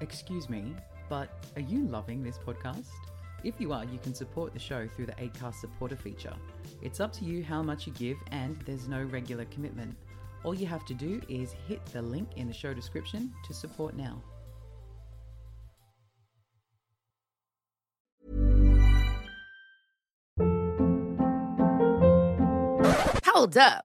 Excuse me, but are you loving this podcast? If you are, you can support the show through the ACAST supporter feature. It's up to you how much you give, and there's no regular commitment. All you have to do is hit the link in the show description to support now. Hold up.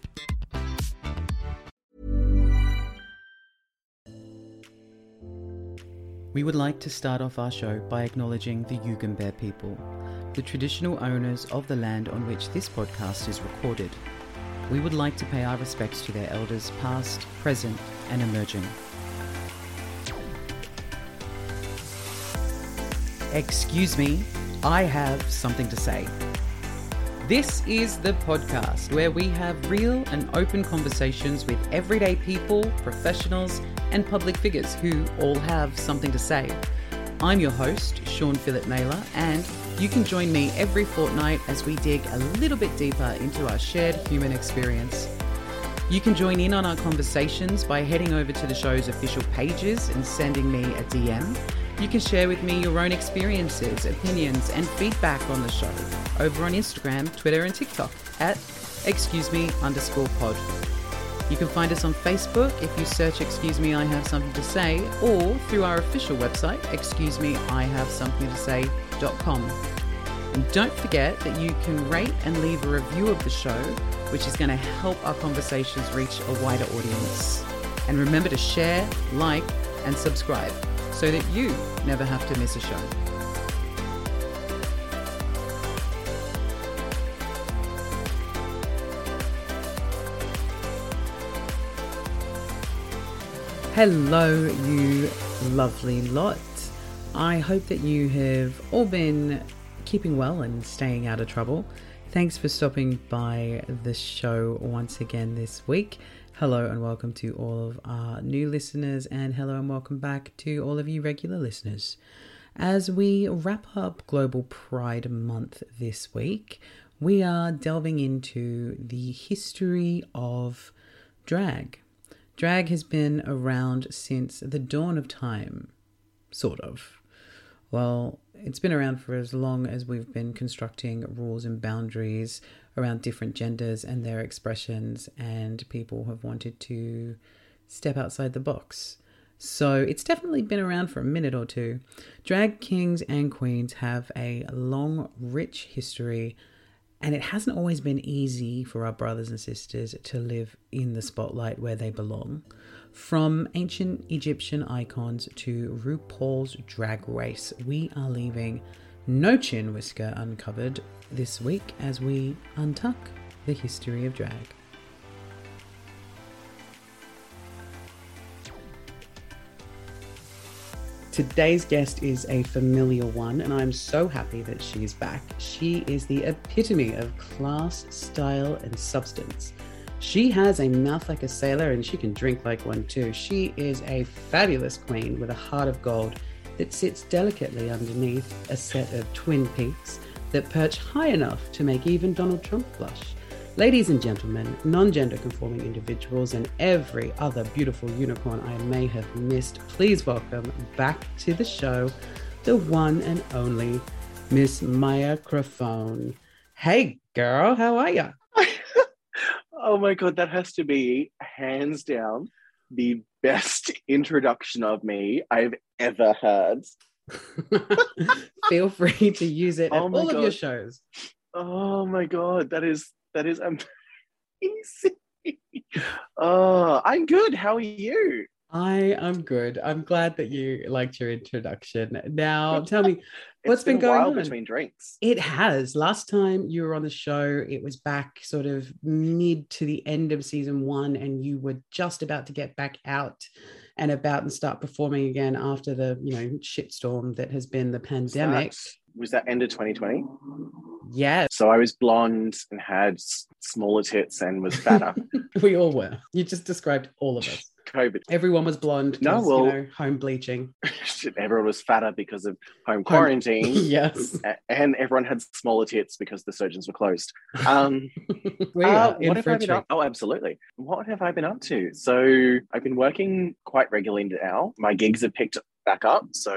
We would like to start off our show by acknowledging the Yugambeh people, the traditional owners of the land on which this podcast is recorded. We would like to pay our respects to their elders past, present, and emerging. Excuse me, I have something to say. This is the podcast where we have real and open conversations with everyday people, professionals, and public figures who all have something to say. I'm your host, Sean Phillip Naylor, and you can join me every fortnight as we dig a little bit deeper into our shared human experience. You can join in on our conversations by heading over to the show's official pages and sending me a DM. You can share with me your own experiences, opinions, and feedback on the show over on Instagram, Twitter, and TikTok at excuse me underscore pod. You can find us on Facebook if you search Excuse Me I Have Something to Say or through our official website, excusemeihavesomethingtosay.com. And don't forget that you can rate and leave a review of the show, which is going to help our conversations reach a wider audience. And remember to share, like, and subscribe so that you never have to miss a show. Hello, you lovely lot. I hope that you have all been keeping well and staying out of trouble. Thanks for stopping by the show once again this week. Hello and welcome to all of our new listeners, and hello and welcome back to all of you regular listeners. As we wrap up Global Pride Month this week, we are delving into the history of drag. Drag has been around since the dawn of time, sort of. Well, it's been around for as long as we've been constructing rules and boundaries around different genders and their expressions, and people have wanted to step outside the box. So it's definitely been around for a minute or two. Drag kings and queens have a long, rich history and it hasn't always been easy for our brothers and sisters to live in the spotlight where they belong. From ancient Egyptian icons to RuPaul's drag race, we are leaving no chin whisker uncovered this week as we untuck the history of drag. Today's guest is a familiar one, and I'm so happy that she's back. She is the epitome of class, style, and substance. She has a mouth like a sailor and she can drink like one too. She is a fabulous queen with a heart of gold that sits delicately underneath a set of twin peaks that perch high enough to make even Donald Trump blush. Ladies and gentlemen, non gender conforming individuals, and every other beautiful unicorn I may have missed, please welcome back to the show the one and only Miss Mya Crafone. Hey, girl, how are you? oh my God, that has to be hands down the best introduction of me I've ever heard. Feel free to use it oh at all God. of your shows. Oh my God, that is that is amazing. oh, I'm good. How are you? I am good. I'm glad that you liked your introduction. Now, tell me, what's been, been going on between drinks? It has. Last time you were on the show, it was back sort of mid to the end of season one, and you were just about to get back out and about and start performing again after the you know shitstorm that has been the pandemic. was that end of 2020? Yeah, So I was blonde and had smaller tits and was fatter. we all were. You just described all of us. COVID. Everyone was blonde. No, well- you know, home bleaching. Everyone was fatter because of home quarantine. yes, and everyone had smaller tits because the surgeons were closed. Um, we uh, what have I been up? Oh, absolutely. What have I been up to? So I've been working quite regularly now. My gigs have picked back up. So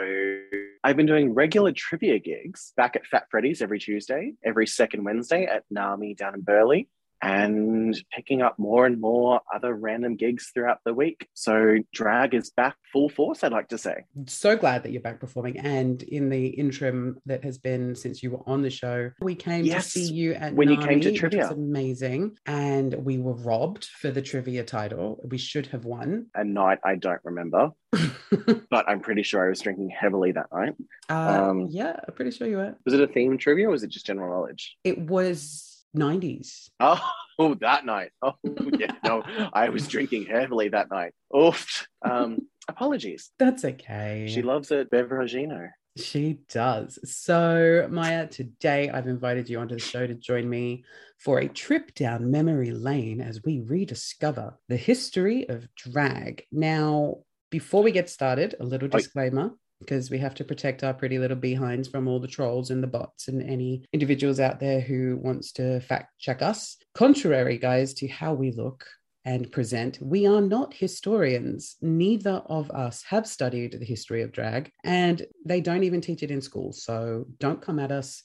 I've been doing regular trivia gigs back at Fat Freddy's every Tuesday, every second Wednesday at NAMI down in Burleigh. And picking up more and more other random gigs throughout the week. So drag is back full force, I'd like to say. so glad that you're back performing. And in the interim that has been since you were on the show, we came Yes, to see you at when you came to NAMI, trivia. amazing. And we were robbed for the trivia title. We should have won. A night I don't remember, but I'm pretty sure I was drinking heavily that night. uh, Um, yeah, I'm pretty sure you were. Was it a theme trivia or was it just general knowledge? It was 90s. Oh, oh, that night. Oh, yeah. No, I was drinking heavily that night. Oof. Um, apologies. That's okay. She loves it, Beveragino. She does. So, Mya, today I've invited you onto the show to join me for a trip down memory lane as we rediscover the history of drag. Now, before we get started, a little disclaimer because we have to protect our pretty little behinds from all the trolls and the bots and any individuals out there who wants to fact check us. Contrary, guys, to how we look, and present, we are not historians. Neither of us have studied the history of drag, and they don't even teach it in school. So don't come at us.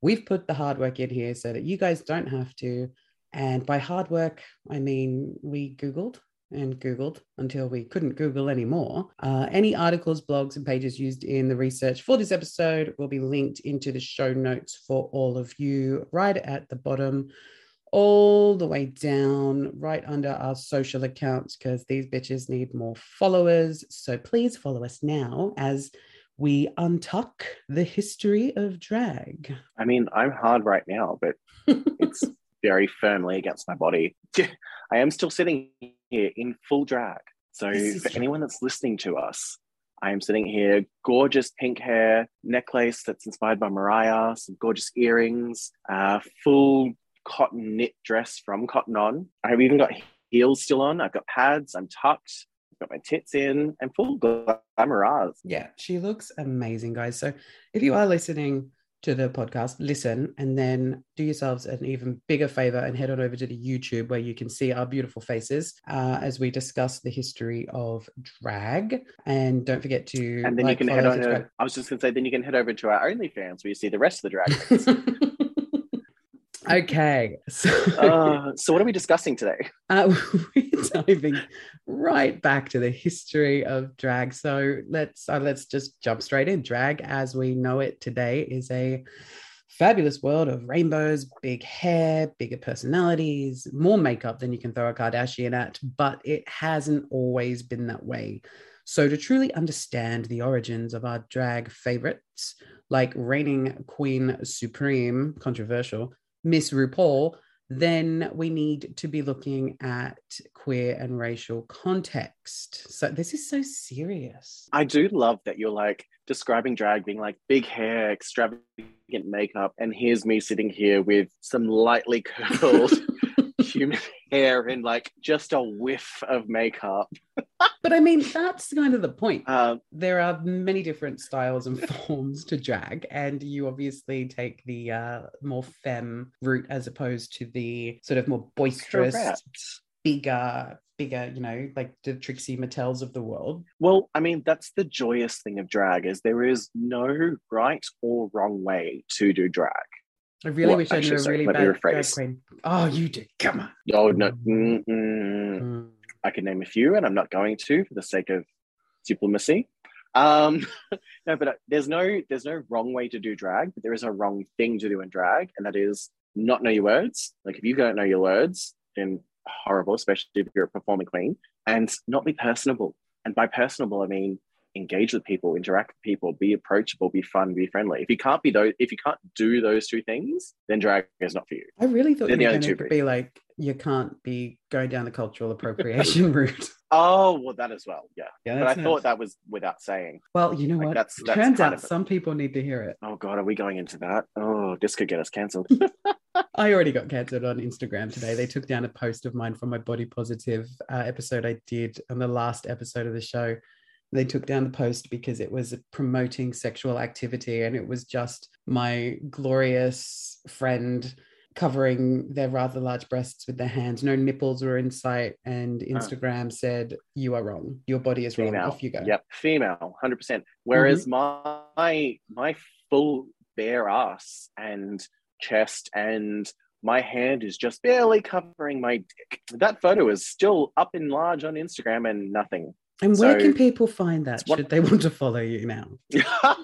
We've put the hard work in here so that you guys don't have to. And by hard work, I mean we Googled and Googled until we couldn't Google anymore. Uh, any articles, blogs, and pages used in the research for this episode will be linked into the show notes for all of you right at the bottom all the way down right under our social accounts because these bitches need more followers. So please follow us now as we untuck the history of drag. I mean, I'm hard right now, but it's very firmly against my body. I am still sitting here in full drag. So for true. anyone that's listening to us, I am sitting here, gorgeous pink hair, necklace that's inspired by Mariah, some gorgeous earrings, uh, full cotton knit dress from Cotton On. I've even got heels still on. I've got pads. I'm tucked. I've got my tits in and full glamour. Yeah, she looks amazing, guys. So if you are listening to the podcast, listen and then do yourselves an even bigger favor and head on over to the YouTube where you can see our beautiful faces uh, as we discuss the history of drag. And don't forget to And then like, you can head on. To, I was just going to say, then you can head over to our OnlyFans where you see the rest of the drag. okay, so uh, so what are we discussing today? uh, we're diving right back to the history of drag. So let's uh, let's just jump straight in. Drag, as we know it today, is a fabulous world of rainbows, big hair, bigger personalities, more makeup than you can throw a Kardashian at. But it hasn't always been that way. So to truly understand the origins of our drag favorites, like reigning Queen Supreme, controversial, Miss RuPaul, then we need to be looking at queer and racial context. So this is so serious. I do love that you're like describing drag being like big hair, extravagant makeup, and here's me sitting here with some lightly curled human hair and like just a whiff of makeup. But I mean, that's kind of the point. Um, there are many different styles and forms to drag, and you obviously take the uh, more femme route as opposed to the sort of more boisterous, Correct. bigger, bigger, you know, like the Trixie Mattels of the world. well, I mean, that's the joyous thing of drag is there is no right or wrong way to do drag. I really Well, wish I knew a sorry, really bad drag queen. Oh, you do. Come on. Oh no. Mm. I can name a few, and I'm not going to for the sake of diplomacy. Um, no, but uh, there's no there's no wrong way to do drag, but there is a wrong thing to do in drag, and that is not know your words. Like if you don't know your words, then horrible, especially if you're a performing queen, and not be personable. And by personable, I mean engage with people, interact with people, be approachable, be fun, be friendly. If you can't be those, if you can't do those two things, then drag is not for you. I really thought They're you the were only going to be like you can't be going down the cultural appropriation route. Oh, well, that as well. Yeah. Yeah, but I that's thought that was without saying. Well, you know Like, what? that's- that's Turns out some people need to hear it. Oh, God, are we going into that? Oh, this could get us cancelled. I already got cancelled on Instagram today. They took down a post of mine from my body positive uh, episode I did on the last episode of the show. They took down the post because it was promoting sexual activity and it was just my glorious friend covering their rather large breasts with their hands. No nipples were in sight. And Instagram said, You are wrong. Your body is wrong. Off you go. Yep, female, hundred percent. Whereas Mm-hmm. my my full bare ass and chest and my hand is just barely covering my dick. That photo is still up in large on Instagram and nothing. And where So- can people find that what- should they want to follow you now?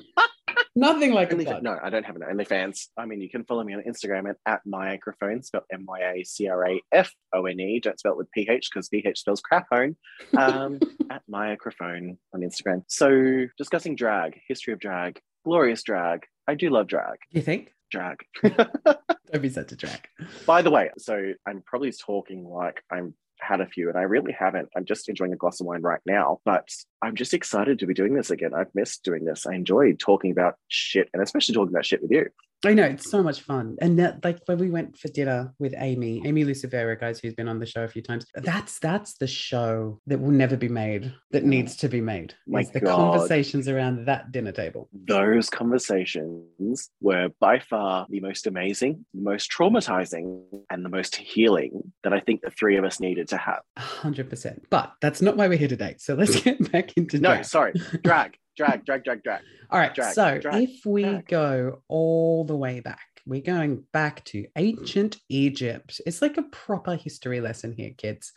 Nothing like a Only- no, I don't have an OnlyFans. I mean, you can follow me on Instagram at, at myacrafone, spelled M Y A C R A F O N E. Don't spell it with PH because PH spells craphone. Um, at myacrafone on Instagram. So, discussing drag, history of drag, glorious drag. I do love drag. You think? Drag. Don't be such a drag. By the way, so I'm probably talking like I'm had a few and I really haven't. I'm just enjoying a glass of wine right now, but I'm just excited to be doing this again. I've missed doing this. I enjoyed talking about shit and especially talking about shit with you. I know it's so much fun. And that, like when we went for dinner with Amy, Amy Lucifera, guys, who's been on the show a few times. That's that's the show that will never be made. That needs to be made. My the God. conversations around that dinner table. Those conversations were by far the most amazing, the most traumatizing, and the most healing that I think the three of us needed to have. Hundred percent. But that's not why we're here today. So let's get back into No, drag. sorry, drag, drag, drag, drag, drag. All right. Drag, so drag, if we drag. go all the way back, we're going back to ancient Egypt. It's like a proper history lesson here, kids.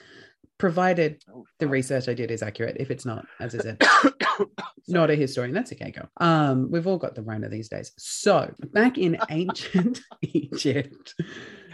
Provided Oh, the research I did is accurate. If it's not, as I said, not a historian. That's okay. Go. Um, we've all got the Rona these days. So back in ancient Egypt.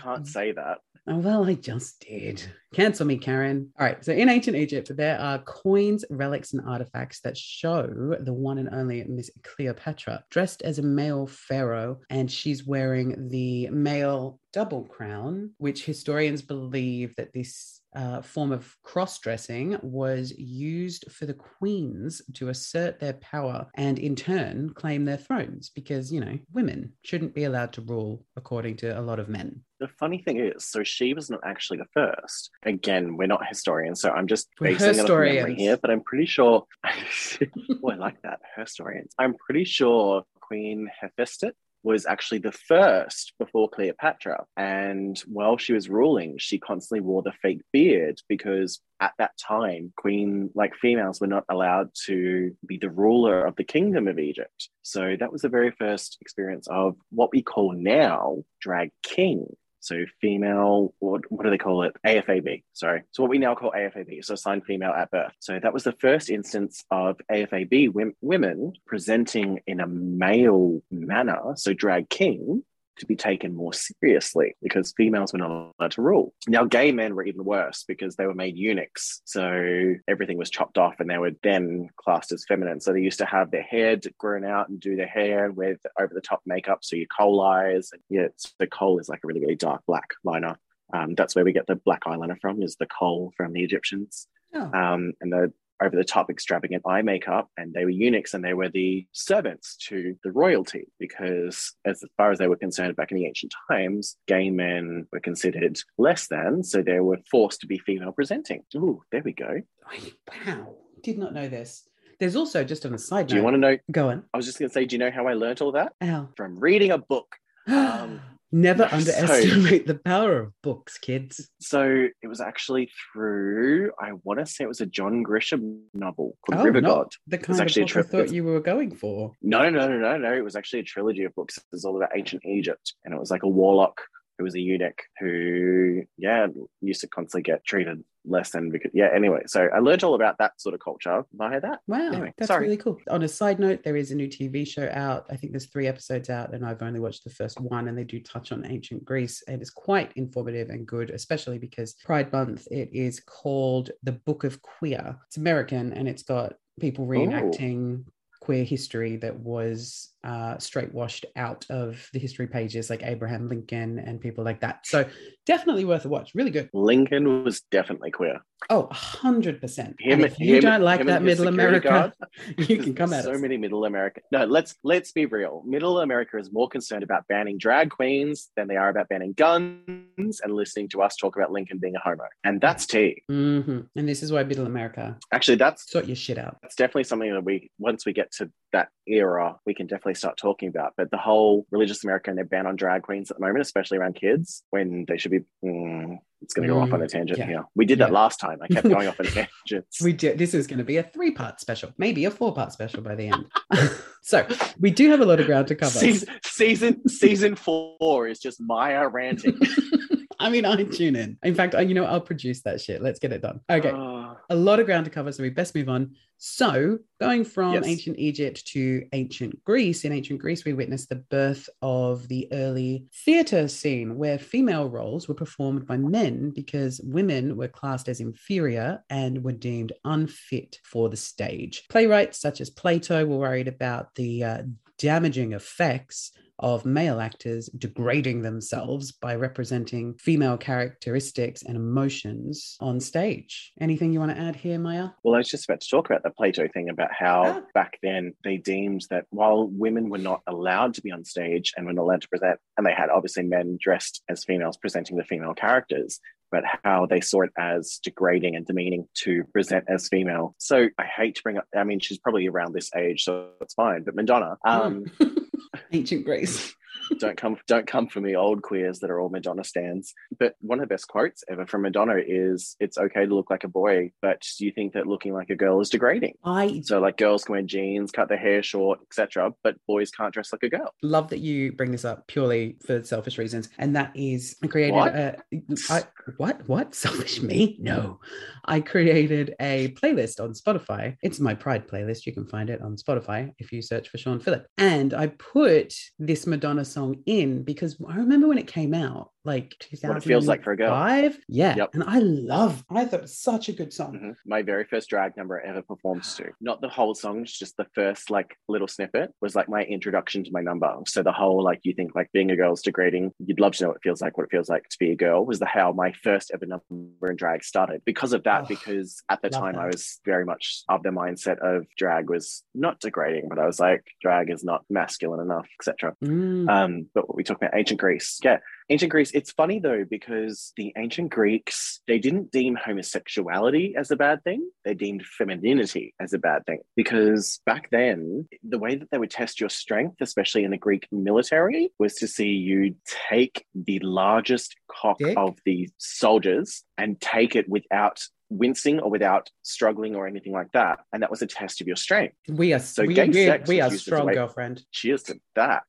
Can't say that. Oh, well, I just did. Cancel me, Karen. All right. So in ancient Egypt, there are coins, relics, and artifacts that show the one and only Miss Cleopatra dressed as a male pharaoh, and she's wearing the male double crown, which historians believe that this uh, form of cross dressing was used for the queens to assert their power and in turn claim their thrones because, you know, women shouldn't be allowed to rule according to a lot of men. The funny thing is, so she was not actually the first. Again, we're not historians, so I'm just We're basing it memory here, but I'm pretty sure. oh, I like that. Historians. I'm pretty sure Queen Hephaestus was actually the first before Cleopatra. And while she was ruling, she constantly wore the fake beard because at that time, queen, like females, were not allowed to be the ruler of the kingdom of Egypt. So that was the very first experience of what we call now drag king. So female, what, what do they call it? AFAB. Sorry. So what we now call AFAB. So assigned female at birth. So that was the first instance of AFAB wom- women presenting in a male manner. So drag king to be taken more seriously because females were not allowed to rule. Now, gay men were even worse because they were made eunuchs. So everything was chopped off and they were then classed as feminine. So they used to have their hair grown out and do their hair with over the top makeup. So your kohl eyes. Yeah, so the kohl is like a really, really dark black liner. Um, that's where we get the black eyeliner from, is the kohl from the Egyptians Oh. um, and the over the top extravagant eye makeup. And they were eunuchs and they were the servants to the royalty because, as far as they were concerned back in the ancient times, gay men were considered less than. So they were forced to be female presenting. Ooh, there we go. Wow, did not know this. There's also just on a side Do note. you want to know? go on? I was just going to say, do you know how I learned all that? From reading a book. Um, Never so- underestimate the power of books, kids. So it was actually through, I want to say it was a John Grisham novel called Oh, River God. the kind of book I trip- thought you were going for. No, no, no, no, no. It was actually a trilogy of books. It was all about ancient Egypt. And it was like a warlock who was a eunuch who, yeah, used to constantly get treated less than because, yeah, anyway. So I learned all about that sort of culture via that. Wow, Anyway, that's sorry. really cool. On a side note, there is a new TV show out. I think there's three episodes out, and I've only watched the first one. And they do touch on ancient Greece, and it's quite informative and good, especially because Pride Month. It is called The Book of Queer. It's American, and it's got people reenacting queer history that was uh, straight washed out of the history pages, like Abraham Lincoln and people like that. So definitely worth a watch. Really good. Lincoln was definitely queer. Oh, 100%. Him, if you him- don't like that middle America, guard. you can come at so us. So many middle America. No, let's let's be real. Middle America is more concerned about banning drag queens than they are about banning guns and listening to us talk about Lincoln being a homo. And that's tea. hmm And this is why middle America Actually, that's sort your shit out. that's definitely something that we once we get to that era, we can definitely start talking about. But the whole religious America and their ban on drag queens at the moment, especially around kids, when they should be. Mm, it's going to go off on a tangent yeah. here. We did that last time. I kept going off on tangents. We do. This is going to be a three part special, maybe a four part special by the end. so we do have a lot of ground to cover. season, season season four is just Mya ranting. I mean, I tune in. In fact, I, you know, I'll produce that shit. Let's get it done. Okay. Oh, a lot of ground to cover, so we best move on. So, going from Yes. ancient Egypt to ancient Greece, in ancient Greece, we witnessed the birth of the early theatre scene where female roles were performed by men because women were classed as inferior and were deemed unfit for the stage. Playwrights such as Plato were worried about the uh, damaging effects of male actors degrading themselves by representing female characteristics and emotions on stage. Anything you want to add here, Mya? well, I was just about to talk about the Plato thing about how Ah. back then they deemed that while women were not allowed to be on stage and were not allowed to present, and they had obviously men dressed as females presenting the female characters, but how they saw it as degrading and demeaning to present as female. So I hate to bring up, I mean, she's probably around this age, so it's fine, but Madonna, um, Ancient Greece. Don't come don't come for me old queers that are all madonna stands but one of the best quotes ever from madonna is it's okay to look like a boy but do you think that looking like a girl is degrading I so like girls can wear jeans cut their hair short etc but boys can't dress like a girl love that you bring this up purely for selfish reasons, and that is I created What? a I, what what selfish me? No, I created a playlist on Spotify. It's my Pride playlist. You can find it on Spotify if you search for Sean Phillip. And I put this Madonna song in because I remember when it came out, like 2005. What it feels like for a girl. Yeah, Yep. and I love. I thought it was such a good song. Mhm. my very first drag number I ever performed to not the whole song just the first like little snippet was like my introduction to my number so the whole like you think like being a girl is degrading you'd love to know what it feels like what it feels like to be a girl was the how my first ever number in drag started because of that Oh, because at the time I was very much of the mindset of drag was not degrading but I was like drag is not masculine enough etc Mm. um, but what we talk about ancient Greece, yeah, ancient Greece. It's funny though because the ancient Greeks they didn't deem homosexuality as a bad thing; they deemed femininity as a bad thing. Because back then, the way that they would test your strength, especially in the Greek military, was to see you take the largest cock Dick? of the soldiers and take it without wincing or without struggling or anything like that, and that was a test of your strength. we are so we, gay we, sex we are strong, girlfriend. cheers to that.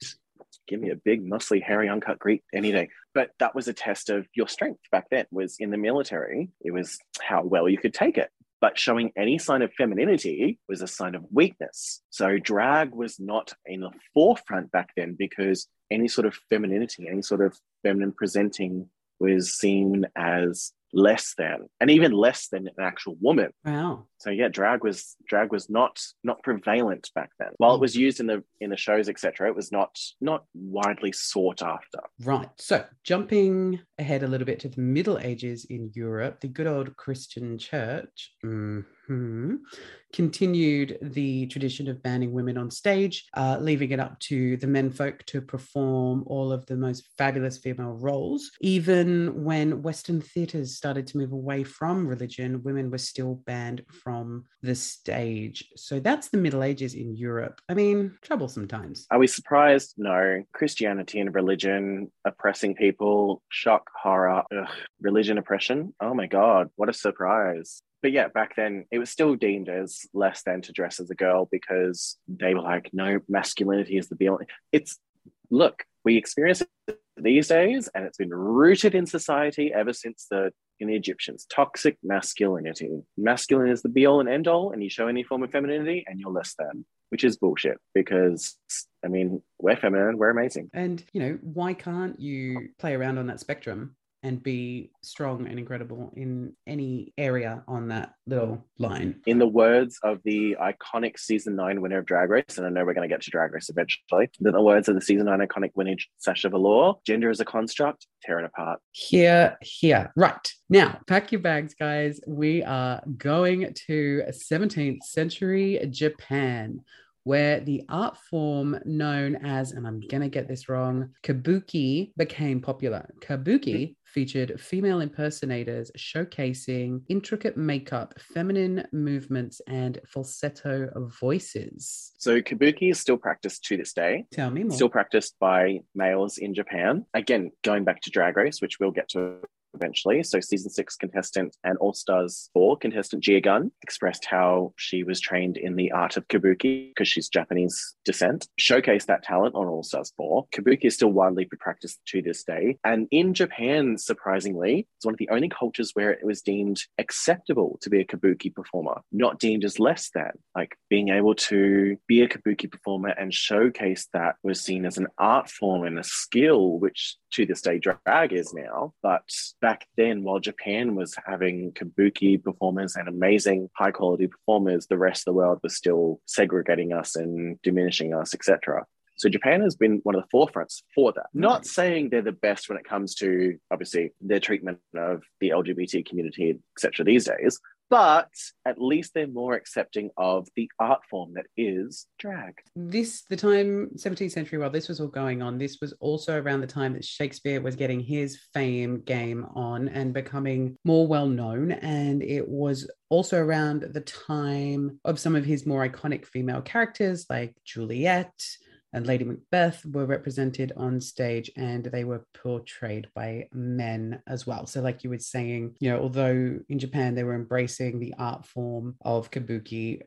Give me a big, muscly, hairy, uncut Greek any day. But that was a test of your strength back then. Was in the military, it was how well you could take it. But showing any sign of femininity was a sign of weakness. So drag was not in the forefront back then because any sort of femininity, any sort of feminine presenting was seen as less than, and even less than an actual woman. Wow. So yeah, drag was drag was not not prevalent back then. While it was mm. used in the in the shows, etc., it was not not widely sought after. Right. So, jumping ahead a little bit to the Middle Ages in Europe, the good old Christian church mm, continued the tradition of banning women on stage, uh, leaving it up to the menfolk to perform all of the most fabulous female roles. Even when Western theatres started to move away from religion, women were still banned from the stage. So, that's the Middle Ages in Europe. I mean, troublesome times. Are we surprised? No. Christianity and religion oppressing people, shock, horror, ugh, religion oppression. Oh my god, what a surprise. But yeah, back then it was still deemed as less than to dress as a girl because they were like, no, masculinity is the be all. It's look, we experience it these days, and it's been rooted in society ever since the in the Egyptians. Toxic masculinity. Masculine is the be all and end all, and you show any form of femininity, and you're less than, which is bullshit because I mean, we're feminine, we're amazing. And, you know, why can't you play around on that spectrum and be strong and incredible in any area on that little line. In the words of the iconic season nine winner of Drag Race, and I know we're going to get to Drag Race eventually, in the words of the season nine iconic winner Sasha Velour, gender is a construct, tear it apart. Here, here. Right. Now, pack your bags, guys. We are going to 17th century Japan where the art form known as, and I'm going to get this wrong, kabuki became popular. Kabuki hmm. Featured female impersonators showcasing intricate makeup, feminine movements, and falsetto voices. So, kabuki is still practiced to this day. Tell me more. Still practiced by males in Japan. Again, going back to Drag Race, which we'll get to eventually. So season six contestant and All Stars 4 contestant Gia expressed how she was trained in the art of kabuki because she's Japanese descent, showcased that talent on All Stars 4. Kabuki is still widely practiced to this day. And in Japan, surprisingly, it's one of the only cultures where it was deemed acceptable to be a kabuki performer, not deemed as less than. Like being able to be a kabuki performer and showcase that was seen as an art form and a skill, which to this day drag is now. But back then, while Japan was having kabuki performers and amazing high quality performers, the rest of the world was still segregating us and diminishing us, etc. So Japan has been one of the forefronts for that. Mm. Not saying they're the best when it comes to obviously their treatment of the LGBT community, etc. These days, but at least they're more accepting of the art form that is drag. This, the time, 17th century, while this was all going on, this was also around the time that Shakespeare was getting his fame game on and becoming more well known. And it was also around the time of some of his more iconic female characters like Juliet and Lady Macbeth were represented on stage and they were portrayed by men as well. So, like you were saying, you know, although in Japan they were embracing the art form of kabuki,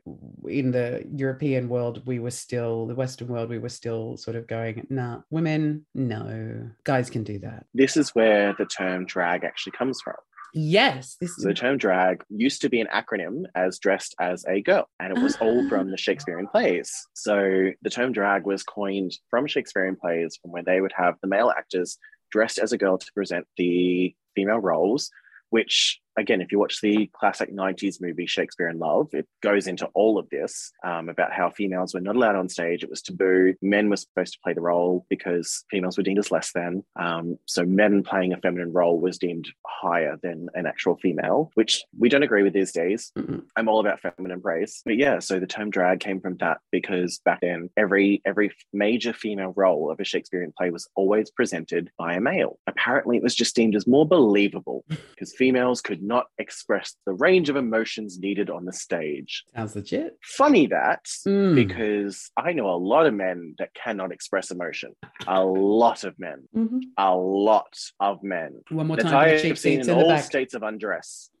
in the European world, we were still, the Western world, we were still sort of going, nah, women, no, guys can do that. This is where the term drag actually comes from. Yes, this The term drag used to be an acronym as dressed as a girl, and it was all from the ah. Shakespearean plays. So the term drag was coined from Shakespearean plays from where they would have the male actors dressed as a girl to present the female roles, which again, if you watch the classic 90s movie Shakespeare in Love, it goes into all of this um, about how females were not allowed on stage. It was taboo. Men were supposed to play the role because females were deemed as less than. Um, so men playing a feminine role was deemed higher than an actual female, which we don't agree with these days. Mm-mm. I'm all about feminine praise. But yeah, so the term drag came from that because back then every every major female role of a Shakespearean play was always presented by a male. Apparently it was just deemed as more believable because females could not express the range of emotions needed on the stage. sounds legit. Funny that Mm. because I know a lot of men that cannot express emotion. A lot of men. Mhm. A lot of men One more that time, I the have seen in all back. states of undress.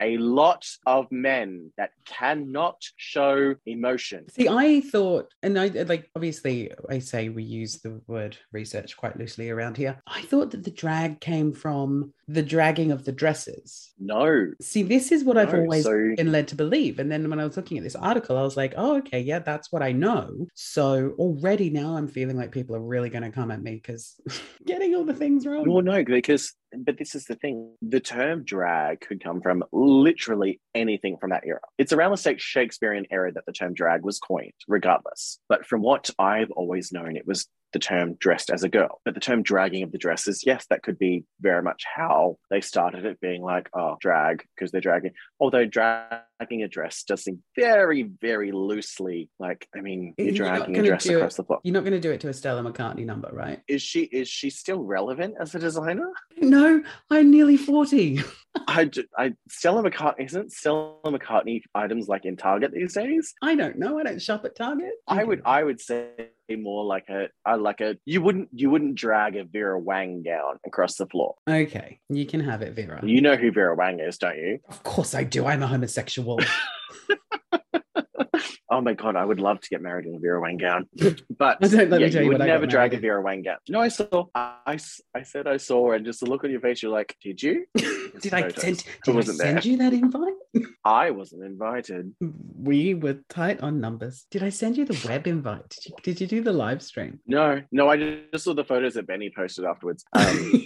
a lot of men that cannot show emotion. See, I thought, and I like obviously I say we use the word research quite loosely around here. I thought that the drag came from the dragging of the dresses. No. See, this is what I've always so- been led to believe. And then when I was looking at this article, I was like, oh, okay, yeah, that's what I know. So already now I'm feeling like people are really going to come at me because getting all the things wrong. Well, no, because, but this is the thing the term drag could come from literally anything from that era. It's around the Shakespearean era that the term drag was coined, regardless. But from what I've always known, it was the term dressed as a girl. But the term dragging of the dresses, yes, that could be very much how they started it being like, oh, drag, because they're dragging. Although dragging a dress does seem very, very loosely like, I mean, you're You're dragging a dress do it- across the floor. You're not going to do it to a Stella McCartney number, right? Is she is she still relevant as a designer? No, I'm nearly 40. I, I Stella McCartney isn't Stella McCartney items like in Target these days. I don't know. I don't shop at Target. I would do. I would say more like a I like a you wouldn't you wouldn't drag a Vera Wang gown across the floor. Okay, you can have it, Vera. You know who Vera Wang is, don't you? Of course I do. I'm a homosexual. Oh my god, I would love to get married in a Vera Wang gown. But I don't let me yeah, you you would what I got never drag a. Vera Wang gown. No, I saw. I, I said I saw, and just the look on your face, you're like, did you? did I send, did I wasn't send there. you that invite? I wasn't invited. We were tight on numbers. Did I send you the web invite? Did you, did you do the live stream? No, no, I just saw the photos that Benny posted afterwards. Um,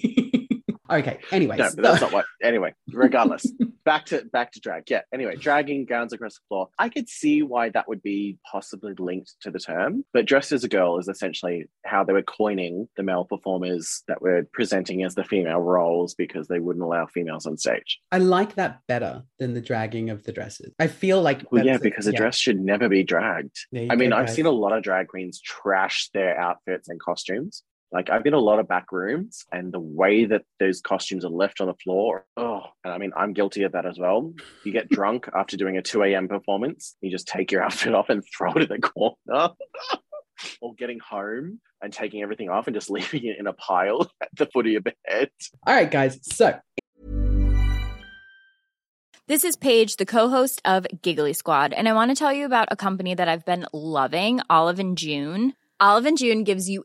Okay. Anyway, No, that's not what. Anyway, regardless, back to back to drag. Yeah. Anyway, dragging gowns across the floor. I could see why that would be possibly linked to the term, but dressed as a girl is essentially how they were coining the male performers that were presenting as the female roles because they wouldn't allow females on stage. I like that better than the dragging of the dresses. I feel like Well, yeah, because a yeah. dress should never be dragged. I mean, go, I've guys. seen a lot of drag queens trash their outfits and costumes. Like I've been a lot of back rooms, and the way that those costumes are left on the floor. Oh, and I mean, I'm guilty of that as well. You get drunk after doing a 2 a.m. performance, you just take your outfit off and throw it in the corner. or getting home and taking everything off and just leaving it in a pile at the foot of your bed. All right, guys. So This is Paige, the co-host of Giggly Squad, and I want to tell you about a company that I've been loving, Olive and June. Olive and June gives you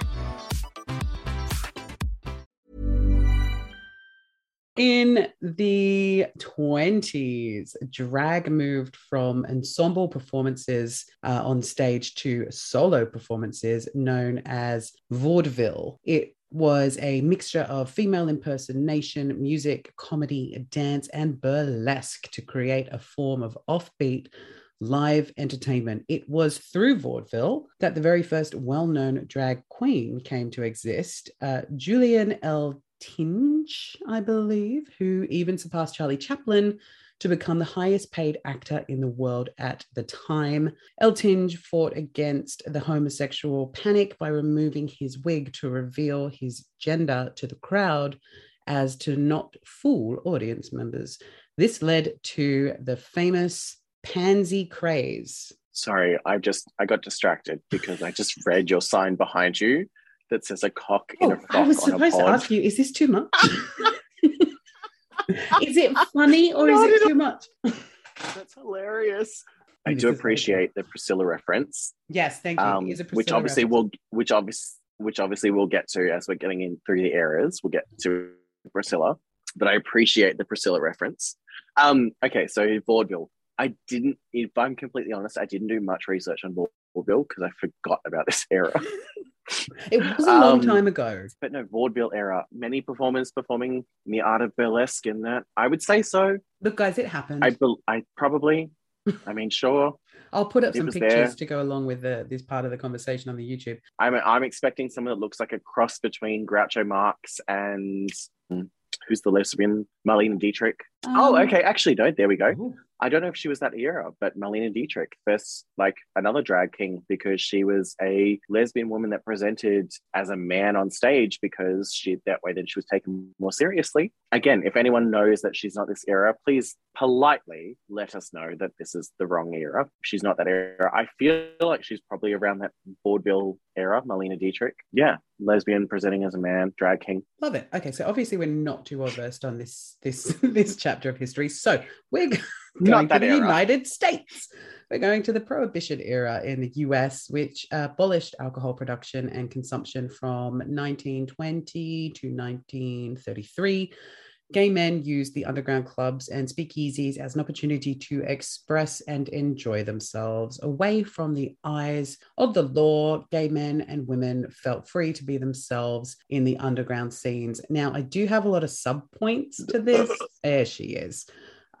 In the 20s, drag moved from ensemble performances uh, on stage to solo performances known as vaudeville. It was a mixture of female impersonation, music, comedy, dance, and burlesque to create a form of offbeat live entertainment. It was through vaudeville that the very first well known drag queen came to exist, uh, Julian L. Tinge, I believe, who even surpassed Charlie Chaplin to become the highest paid actor in the world at the time. El Eltinge fought against the homosexual panic by removing his wig to reveal his gender to the crowd as to not fool audience members. This led to the famous pansy craze. Sorry, I just I got distracted because I just read your sign behind you that says a cock in a Oh, frock I was supposed to ask you, is this too much? is it funny or is it too much? That's hilarious. I do appreciate the Priscilla reference, Yes, thank you. um, a which obviously reference. will, which obviously, which obviously we'll get to as we're getting in through the eras. We'll get to Priscilla, but I appreciate the Priscilla reference. Um, okay, so vaudeville. I didn't, if I'm completely honest, I didn't do much research on vaudeville because I forgot about this era. It was a long Um, time ago. but no, vaudeville era. Many performers performing in the art of burlesque in that. I would say so. Look, guys, it happened. I, bel I probably. I mean, sure. I'll put up it some pictures there. to go along with the, this part of the conversation on the YouTube. I'm I'm expecting someone that looks like a cross between Groucho Marx and hmm, who's the lesbian Marlene Dietrich. Oh, Um, okay. Actually, no. There we go. ooh. I don't know if she was that era, but Marlene Dietrich, first like another drag king because she was a lesbian woman that presented as a man on stage because she that way then she was taken more seriously. Again, if anyone knows that she's not this era, please politely let us know that this is the wrong era. She's not that era. I feel like she's probably around that vaudeville era, Marlene Dietrich. Yeah, lesbian presenting as a man, drag king. Love it. Okay, so obviously we're not too well versed on this this this chapter of history. So we're going Not to the era. United States. We're going to the Prohibition era in the US, which uh, abolished alcohol production and consumption from 1920 to 1933. Gay men used the underground clubs and speakeasies as an opportunity to express and enjoy themselves. Away from the eyes of the law, gay men and women felt free to be themselves in the underground scenes. Now, I do have a lot of sub points to this. There she is.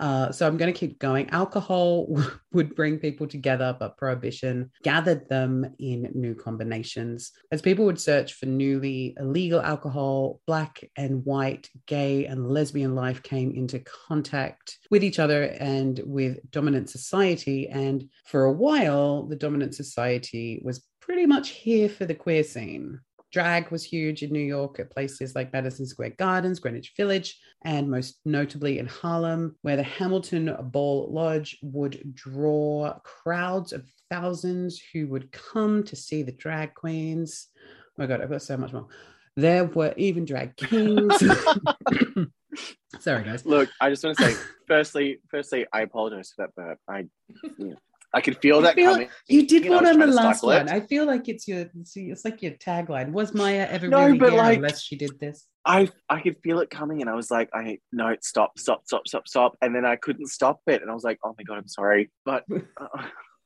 Uh, so I'm going to keep going. Alcohol would bring people together, but prohibition gathered them in new combinations. As people would search for newly illegal alcohol, black and white, gay and lesbian life came into contact with each other and with dominant society. And for a while, the dominant society was pretty much here for the queer scene. Drag was huge in New York at places like Madison Square Gardens, Greenwich Village, and most notably in Harlem, where the Hamilton Ball Lodge would draw crowds of thousands who would come to see the drag queens. Oh my God, I've got so much more. There were even drag kings. Sorry, guys. Look, I just want to say, firstly, firstly, I apologize for that burp. I, you know, I could feel that feel, coming. You did know, I one was on the last one. I feel like it's your it's like your tagline. Was Mya ever No, really but like- unless she did this? I I could feel it coming, and I was like, I no, stop, stop, stop, stop, stop, and then I couldn't stop it, and I was like, oh my god, I'm sorry, but. uh,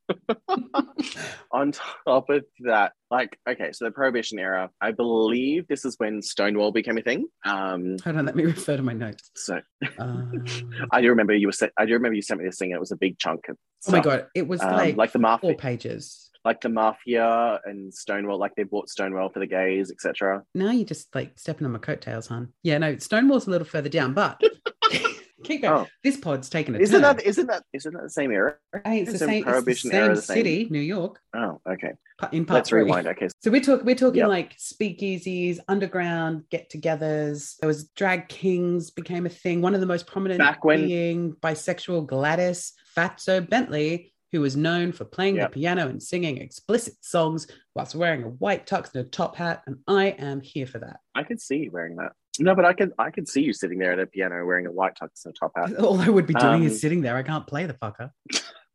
on top of that, like, okay, so the Prohibition era, I believe this is when Stonewall became a thing. Um, Hold on, let me refer to my notes. so Um, I do remember you were, se- I do remember you sent me this thing. And it was a big chunk of oh my god, it was Um, like, like the four mafia, pages. like the mafia and Stonewall, like they bought Stonewall for the gays, etc. Now you're just like stepping on my coattails, hon. Yeah, no, Stonewall's a little further down, but keep going. Oh. This pod's taking a Isn't turn. that isn't that isn't that the same era? Hey, it's the isn't same, it's the Prohibition same era the same? city, New York. Oh, okay. In part Let's three. rewind. Okay, So we're talking we're talking Yep. like speakeasies, underground get-togethers. There was drag kings became a thing. One of the most prominent Back when- being bisexual Gladys Fatso Bentley, who was known for playing Yep. the piano and singing explicit songs whilst wearing a white tux and a top hat. And I am here for that. I could see you wearing that. No, but I could I could see you sitting there at a piano wearing a white tux and a top hat. All I would be doing Um, is sitting there. I can't play the fucker.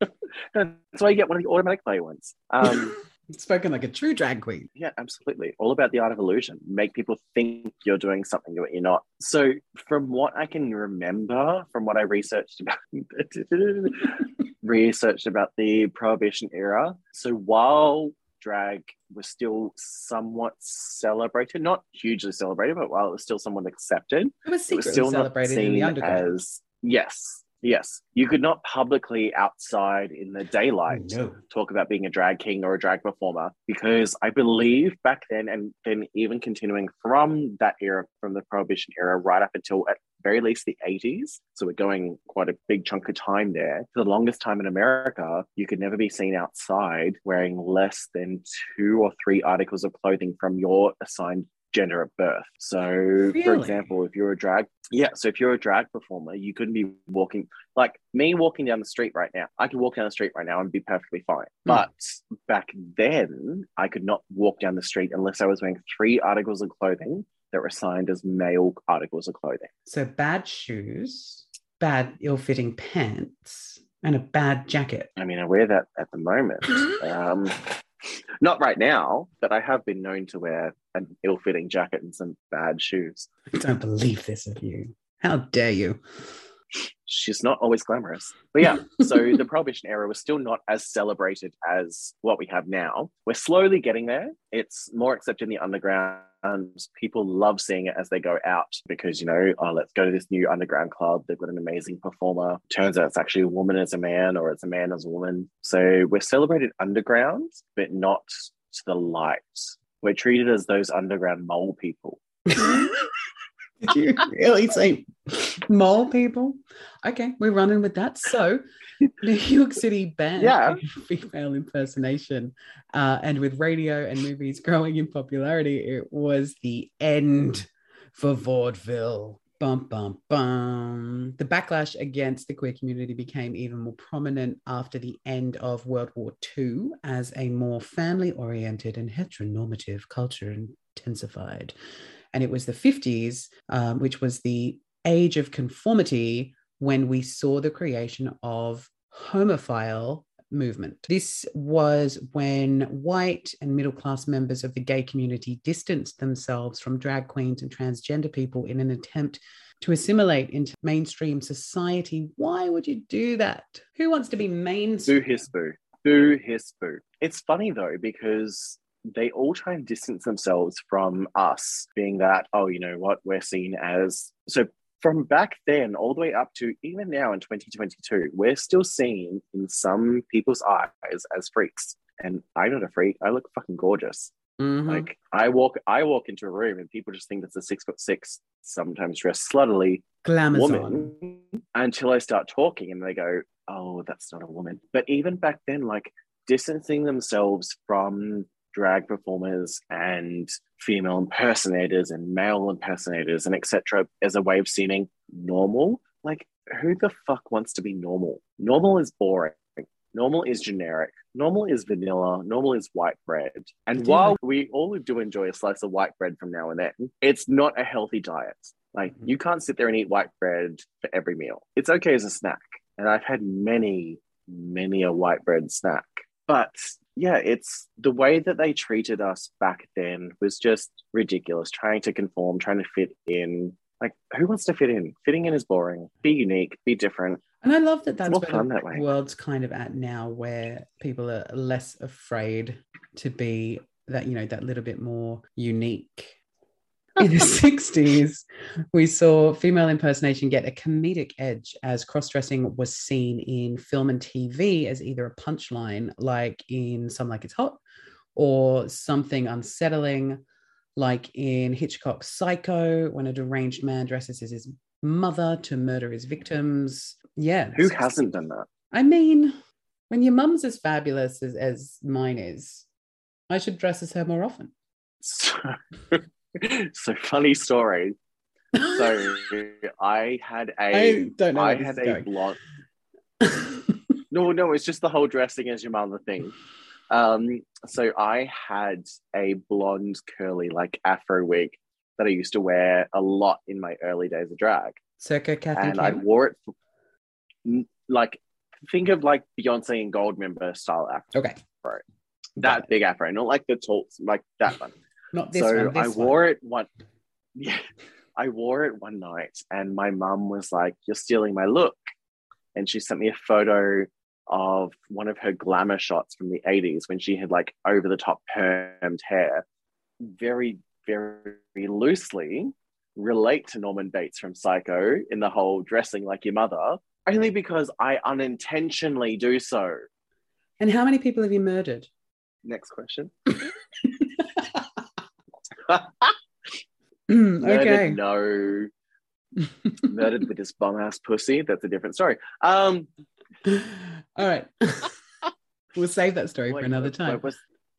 That's why you get one of the automatic play ones. Um, Spoken like a true drag queen. yeah, absolutely. All about the art of illusion. Make people think you're doing something that you're not. So, from what I can remember, from what I researched about, researched about the Prohibition era. So, while drag was still somewhat celebrated, not hugely celebrated, but while it was still somewhat accepted, It was it was still not celebrated in the seen as yes, yes. You could not publicly outside in the daylight oh, No. talk about being a drag king or a drag performer because I believe back then and then even continuing from that era, from the Prohibition era, right up until at very least the 80s. So we're going quite a big chunk of time there. For the longest time in America, you could never be seen outside wearing less than two or three articles of clothing from your assigned gender at birth. So, for example, if you're a drag, yeah, so if you're a drag performer, you couldn't be walking like me walking down the street right now. I could walk down the street right now and be perfectly fine. But back then, I could not walk down the street unless I was wearing three articles of clothing that were assigned as male articles of clothing. So bad shoes, bad ill-fitting pants, and a bad jacket. I mean, I wear that at the moment. um, not right now, but I have been known to wear an ill-fitting jacket and some bad shoes. I don't believe this of you. How dare you? She's not always glamorous. But yeah, so the Prohibition era was still not as celebrated as what we have now. We're slowly getting there. It's more accepted in the underground. People love seeing it as they go out because, you know, oh, let's go to this new underground club. They've got an amazing performer. Turns out it's actually a woman as a man or it's a man as a woman. So we're celebrated underground, but not to the light. We're treated as those underground mole people. Did you really say mole people? Okay, we're running with that. So, New York City banned Yeah. female impersonation, uh, and with radio and movies growing in popularity, it was the end for vaudeville. Bum bum bum. The backlash against the queer community became even more prominent after the end of World War II as a more family oriented and heteronormative culture intensified. And it was the 50s, um, which was the age of conformity when we saw the creation of homophile movement. This was when white and middle class members of the gay community distanced themselves from drag queens and transgender people in an attempt to assimilate into mainstream society. Why would you do that? Who wants to be mainstream? hiss boo. Boo hiss boo. It's funny though, because they all try and distance themselves from us, being that, oh, you know what, we're seen as so from back then all the way up to even now in 2022, we're still seen in some people's eyes as freaks. And I'm not a freak. I look fucking gorgeous. Mhm. Like I walk, I walk into a room and people just think that's a six foot six, sometimes dressed sluttily Glamazon. woman until I start talking and they go, "Oh, that's not a woman." But even back then, like distancing themselves from drag performers and female impersonators and male impersonators and etc. as a way of seeming normal. Like, who the fuck wants to be normal? Normal is boring. Normal is generic. Normal is vanilla. Normal is white bread. And Yeah. while we all do enjoy a slice of white bread from now and then, it's not a healthy diet. Like Mhm. you can't sit there and eat white bread for every meal. It's okay as a snack. And I've had many, many a white bread snack. But yeah, it's the way that they treated us back then was just ridiculous. Trying to conform, trying to fit in. Like, who wants to fit in? Fitting in is boring. Be unique, be different. And I love that that's where the that world's kind of at now, where people are less afraid to be that, you know, that little bit more unique. In the 60s, we saw female impersonation get a comedic edge as cross dressing was seen in film and TV as either a punchline, like in Some Like It's Hot, or something unsettling, like in Hitchcock's Psycho, when a deranged man dresses as his mother to murder his victims. Yeah. Who hasn't done that? I mean, when your mum's as fabulous as, as mine is, I should dress as her more often. So, so funny story. So I had a I don't know I had a blonde No, no, it's just the whole dressing as your mother thing. Um, so I had a blonde curly like afro wig that I used to wear a lot in my early days of drag. Circa Kathy and I wore it for, like think of like Beyonce and Goldmember style afro. Okay. That big afro, not like the tall like that one. Not this so one. This I one. wore it one yeah, I wore it one night and my mum was like, You're stealing my look. And she sent me a photo of one of her glamour shots from the 80s when she had like over the top permed hair. Very, very loosely relate to Norman Bates from Psycho in the whole dressing like your mother, only because I unintentionally do so. And how many people have you murdered? Next question. Mm, okay. Murdered, no. Murdered with this bum ass pussy. That's a different story. Um, All right. we'll save that story for another time.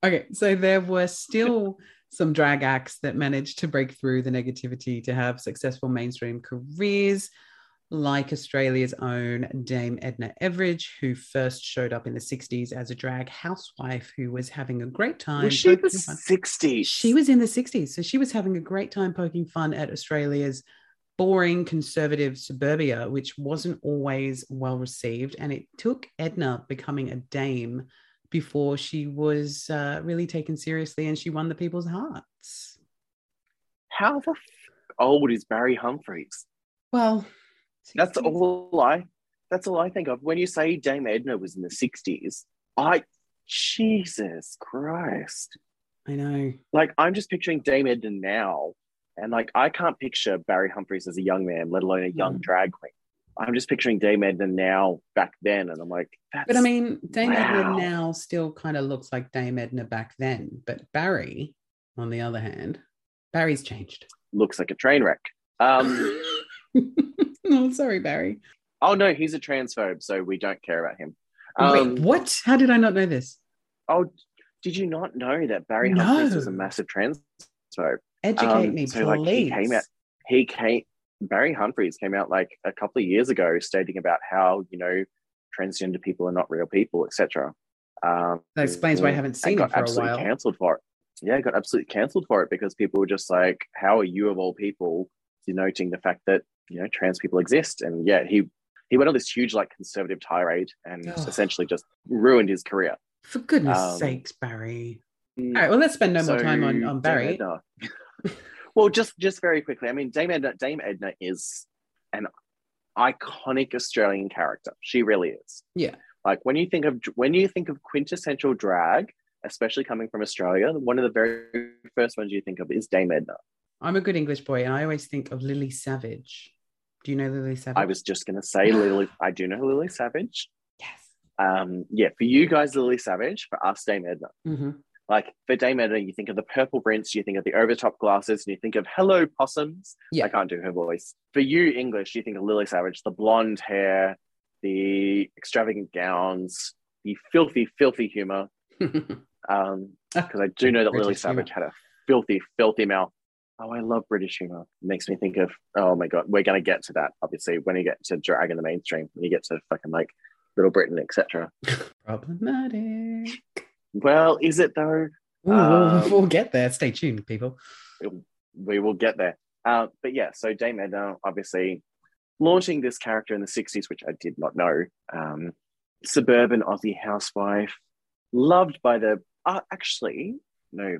Okay, so there were still some drag acts that managed to break through the negativity to have successful mainstream careers, like Australia's own Dame Edna Everage, who first showed up in the 60s as a drag housewife who was having a great time. was she the fun- 60s? She was in the 60s, so she was having a great time poking fun at Australia's boring conservative suburbia, which wasn't always well received. And it took Edna becoming a dame before she was uh, really taken seriously and she won the people's hearts. How the f- old is Barry Humphries? Well, That's all I. That's all I think of when you say Dame Edna was in the 60s. I, Jesus Christ! I know. Like I'm just picturing Dame Edna now, and like I can't picture Barry Humphries as a young man, let alone a young Mm. drag queen. I'm just picturing Dame Edna now back then, and I'm like, that's But I mean, Dame Edna now still kind of looks like Dame Edna back then. But Barry, on the other hand, Barry's changed. looks like a train wreck. Um, oh, sorry, Barry. oh no, he's a transphobe, so we don't care about him. Um, Wait, what? How did I not know this? Oh, did you not know that Barry No. Humphries was a massive transphobe? Educate Um, me, so please. like he came out, he came. Barry Humphries came out like a couple of years ago, stating about how you know transgender people are not real people, etc. Um, That explains why I haven't seen got it for a absolutely while. cancelled for it. Yeah, got absolutely cancelled for it because people were just like, "How are you of all people denoting the fact that you know trans people exist?" And yeah, he he went on this huge like conservative tirade and essentially just ruined his career. For goodness Um, sakes, Barry. Mm, All right, well, let's spend no more time on, on Barry. Well, just just very quickly, I mean, Dame Edna, Dame Edna is an iconic Australian character. She really is. Yeah. Like when you think of when you think of quintessential drag, especially coming from Australia, one of the very first ones you think of is Dame Edna. I'm a good English boy, and I always think of Lily Savage. Do you know Lily Savage? I was just gonna say Lily. I do know Lily Savage. Yes. Um, yeah, for you guys, Lily Savage. For us, Dame Edna. hmm Like for Dame Edna, you think of the purple prince, you think of the overtop glasses, and you think of hello possums. Yeah. I can't do her voice. For you, English, you think of Lily Savage, the blonde hair, the extravagant gowns, the filthy, filthy humor. Um, because I do know that Lily Savage had a filthy, filthy mouth. Oh, I love British humor. It makes me think of, oh my God, we're going to get to that, obviously, when you get to drag in the mainstream, when you get to fucking like Little Britain, etc. Problematic. Well, is it though? Ooh, Um, we'll get there. Stay tuned, people. we will get there. Uh, but yeah, so Dame Edna, obviously, launching this character in the 60s, which I did not know. Um, suburban Aussie housewife, loved by the. Uh, actually, no,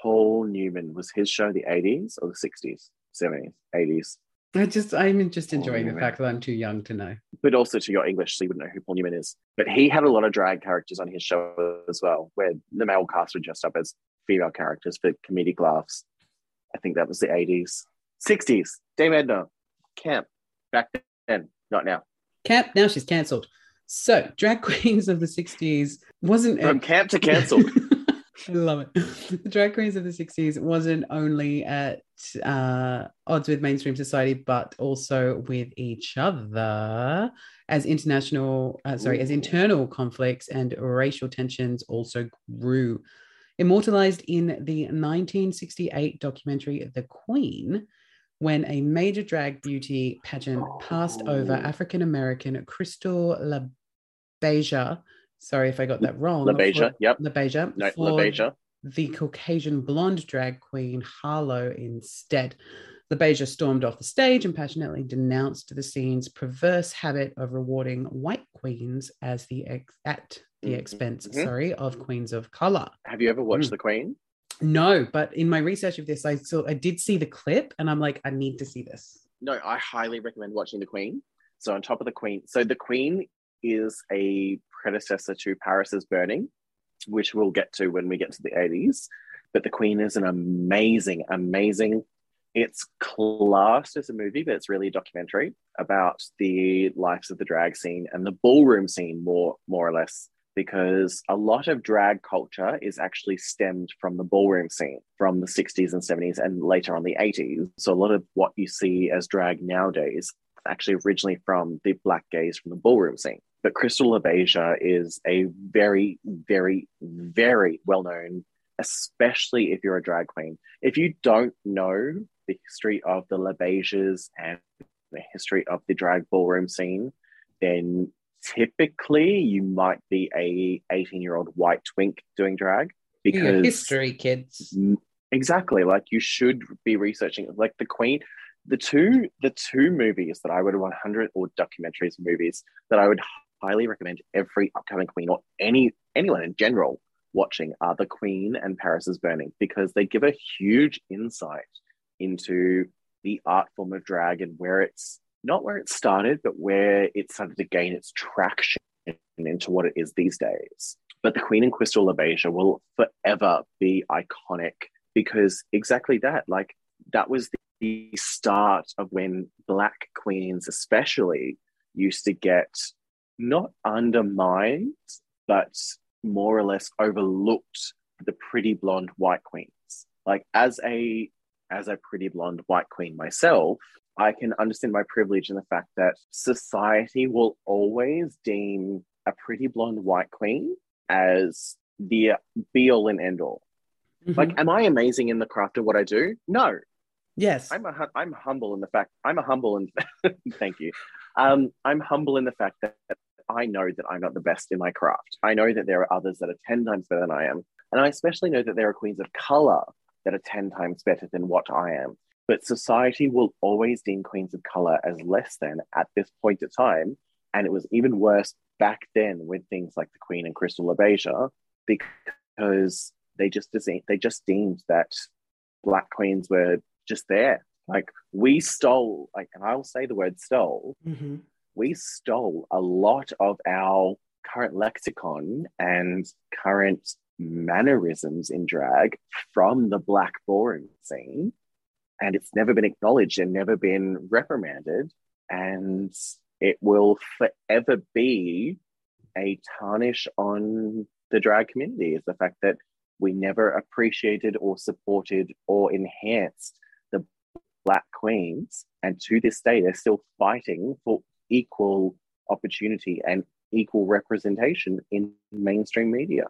Paul Newman was his show the 80s or the 60s, 70s, 80s. I just, I'm just enjoying the fact that I'm too young to know. But also to your English, so you wouldn't know who Paul Newman is. But he had a lot of drag characters on his show as well, where the male cast were dressed up as female characters for comedic laughs. I think that was the 80s. 60s, Dame Edna, camp, back then, not now. Camp, now she's cancelled. So, Drag Queens of the 60s wasn't. From camp to cancelled. I love it. The Drag Queens of the 60s wasn't only at uh, odds with mainstream society, but also with each other as international, uh, sorry, as internal conflicts and racial tensions also grew. Immortalized in the 1968 documentary The Queen, when a major drag beauty pageant passed over Oh. African American Crystal LaBeija. Sorry if I got that wrong. LaBeija, yep. LaBeija. No, LaBeija. the Caucasian blonde drag queen Harlow instead. LaBeija stormed off the stage and passionately denounced the scene's perverse habit of rewarding white queens as the ex- at the Mhm, expense, mhm. sorry, of queens of color. Have you ever watched Mm. The Queen? No, but in my research of this, I saw I did see the clip, and I'm like, I need to see this. No, I highly recommend watching The Queen. So on top of The Queen, so The Queen is a predecessor to Paris's Burning, which we'll get to when we get to the 80s. But The Queen is an amazing, amazing. It's classed as a movie, but it's really a documentary about the lives of the drag scene and the ballroom scene, more more or less, because a lot of drag culture is actually stemmed from the ballroom scene from the 60s and 70s and later on the 80s. So a lot of what you see as drag nowadays is actually originally from the black gays from the ballroom scene. But Crystal LaBeija is a very, very, very well known, especially if you're a drag queen. If you don't know the history of the LaBeijas and the history of the drag ballroom scene, then typically you might be a 18 year old white twink doing drag because history, kids. Exactly like you should be researching like the queen the two the two movies that i would 100 or documentaries movies that i would highly recommend every upcoming queen or any anyone in general watching are the queen and paris is burning because they give a huge insight into the art form of drag and where it's not where it started but where it started to gain its traction into what it is these days. But the Queen and Crystal LaBeija will forever be iconic because exactly that, like that was the start of when Black queens, especially, used to get not undermined, but more or less overlooked the pretty blonde white queens. Like as a as a pretty blonde white queen myself, I can understand my privilege in the fact that society will always deem a pretty blonde white queen as the be all and end all. Mhm. Like, am I amazing in the craft of what I do? No, yes, I'm a, I'm humble in the fact I'm a humble and thank you. Um, I'm humble in the fact that I know that I'm not the best in my craft. I know that there are others that are ten times better than I am, and I especially know that there are queens of color that are ten times better than what I am. But society will always deem queens of color as less than at this point of time, and it was even worse back then with things like the Queen and Crystal LaBeija because they just they just deemed that black queens were just there. Like we stole, like, and I'll say the word stole. Mhm. We stole a lot of our current lexicon and current mannerisms in drag from the black ballroom scene, and it's never been acknowledged and never been reprimanded. and it will forever be a tarnish on the drag community is the fact that we never appreciated or supported or enhanced the black queens and to this day they're still fighting for equal opportunity and equal representation in mainstream media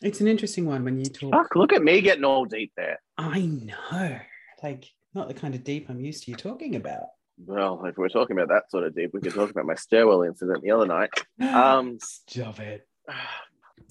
it's an interesting one when you talk Fuck, look at me getting all deep there i know like not the kind of deep i'm used to you talking about well, if we're talking about that sort of deep, we could talk about my stairwell incident the other night. Um, stop it.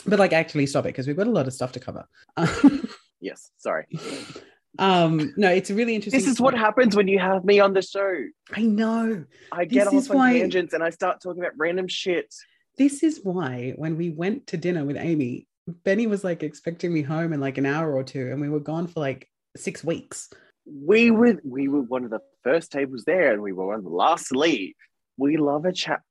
But like, actually, stop it because we've got a lot of stuff to cover. yes, sorry. Um, no, it's a really interesting. This is what happens when you have me on the show. I know. I get This off on why- tangents and I start talking about random shit. This is why when we went to dinner with Amy, Benny was like expecting me home in like an hour or two, and we were gone for like six weeks. We were we were one of the first tables there, and we were one of the last to leave. We love a chat.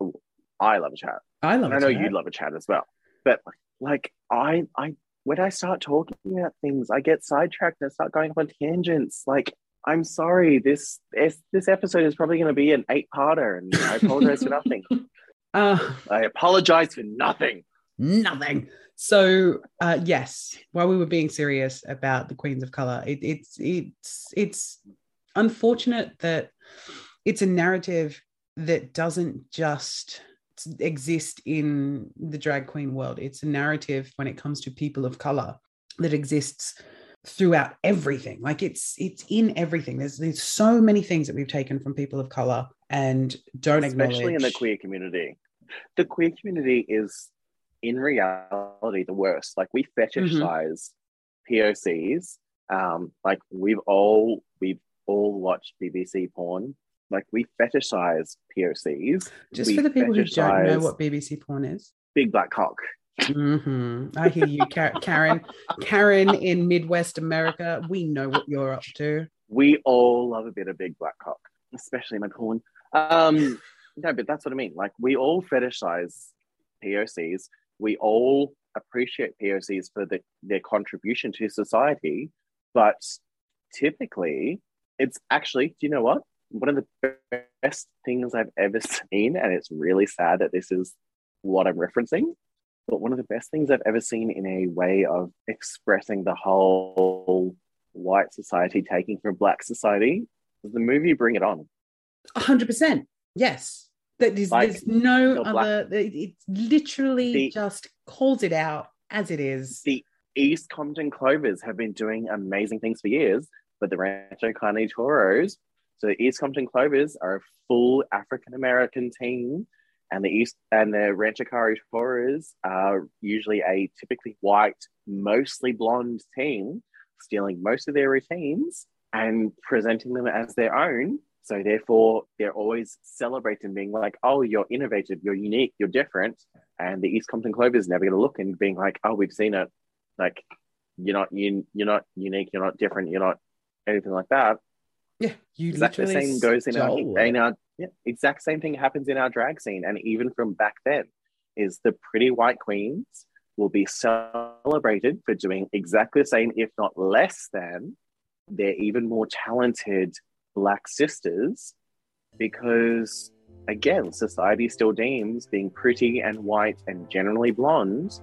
I love a chat. I love And I know you love a chat as well. But like I I when I start talking about things, I get sidetracked and I start going on tangents. Like I'm sorry, this this, this episode is probably going to be an eight parter, and I apologize for nothing. Uh, I apologize for nothing. nothing. So uh, yes, while we were being serious about the Queens of Color, it, it's it's it's unfortunate that it's a narrative that doesn't just exist in the drag queen world. It's a narrative when it comes to people of color that exists throughout everything. Like it's it's in everything. There's there's so many things that we've taken from people of color and don't acknowledge. especially in the queer community. The queer community is, in reality, the worst. Like we fetishize POCs. Um, like we've all we've all watched BBC porn. Like we fetishize POCs. Just We for the people who don't know what BBC porn is. big black cock. hmm I hear you, Karen. Karen in Midwest America. We know what you're up to. We all love a bit of big black cock, especially my porn. Um, no, but that's what I mean. Like we all fetishize POCs. We all appreciate POCs for the, their contribution to society, but typically, it's actually. Do you know what? One of the best things I've ever seen, and it's really sad that this is what I'm referencing. But one of the best things I've ever seen in a way of expressing the whole white society taking from black society was the movie Bring It On. hundred percent. Yes. That is, Like, there's no the black- other. It, it literally The- just calls it out as it is. The East Compton Clovers have been doing amazing things for years, but the Rancho Carne Toros, so the East Compton Clovers are a full African American team, and the East and the Rancho Toros are usually a typically white, mostly blonde team, stealing most of their routines and presenting them as their own. So therefore, they're always celebrating, being like, "Oh, you're innovative, you're unique, you're different." And the East Compton Clovers never going to look and being like, "Oh, we've seen it." Like, you're not you, you're not unique, you're not different, you're not anything like that. Yeah, you Exactly the same goes in our in our yeah, exact same thing happens in our drag scene, and even from back then, is the pretty white queens will be celebrated for doing exactly the same, if not less than, their even more talented black sisters, because again, society still deems being pretty and white and generally blonde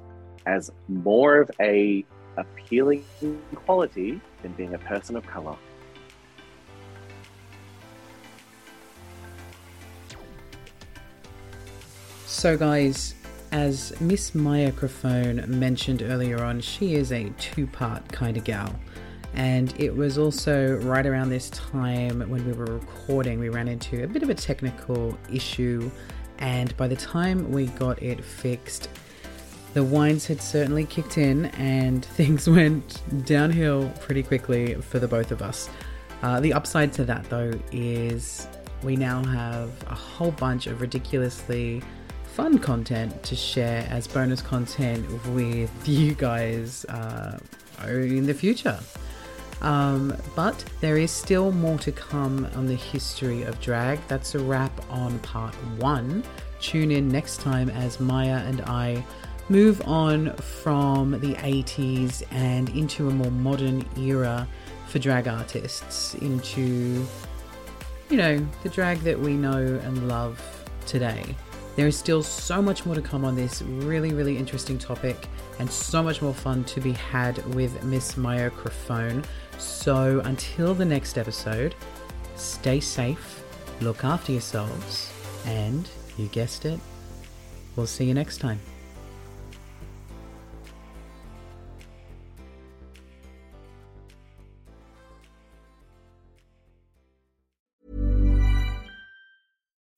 as more of a appealing quality than being a person of color. So, guys, as Miss Mya Crafone mentioned earlier on, she is a two part kind of gal. And it was also right around this time when we were recording, we ran into a bit of a technical issue. And by the time we got it fixed, the wines had certainly kicked in and things went downhill pretty quickly for the both of us. Uh, the upside to that, though, is we now have a whole bunch of ridiculously fun content to share as bonus content with you guys uh, in the future. Um, but there is still more to come on the history of drag. That's a wrap on part one. Tune in next time as Mya and I move on from the 80s and into a more modern era for drag artists, into you know, the drag that we know and love today. There is still so much more to come on this really, really interesting topic and so much more fun to be had with Miss Mya Crafone. So until the next episode, stay safe, look after yourselves, and you guessed it, we'll see you next time.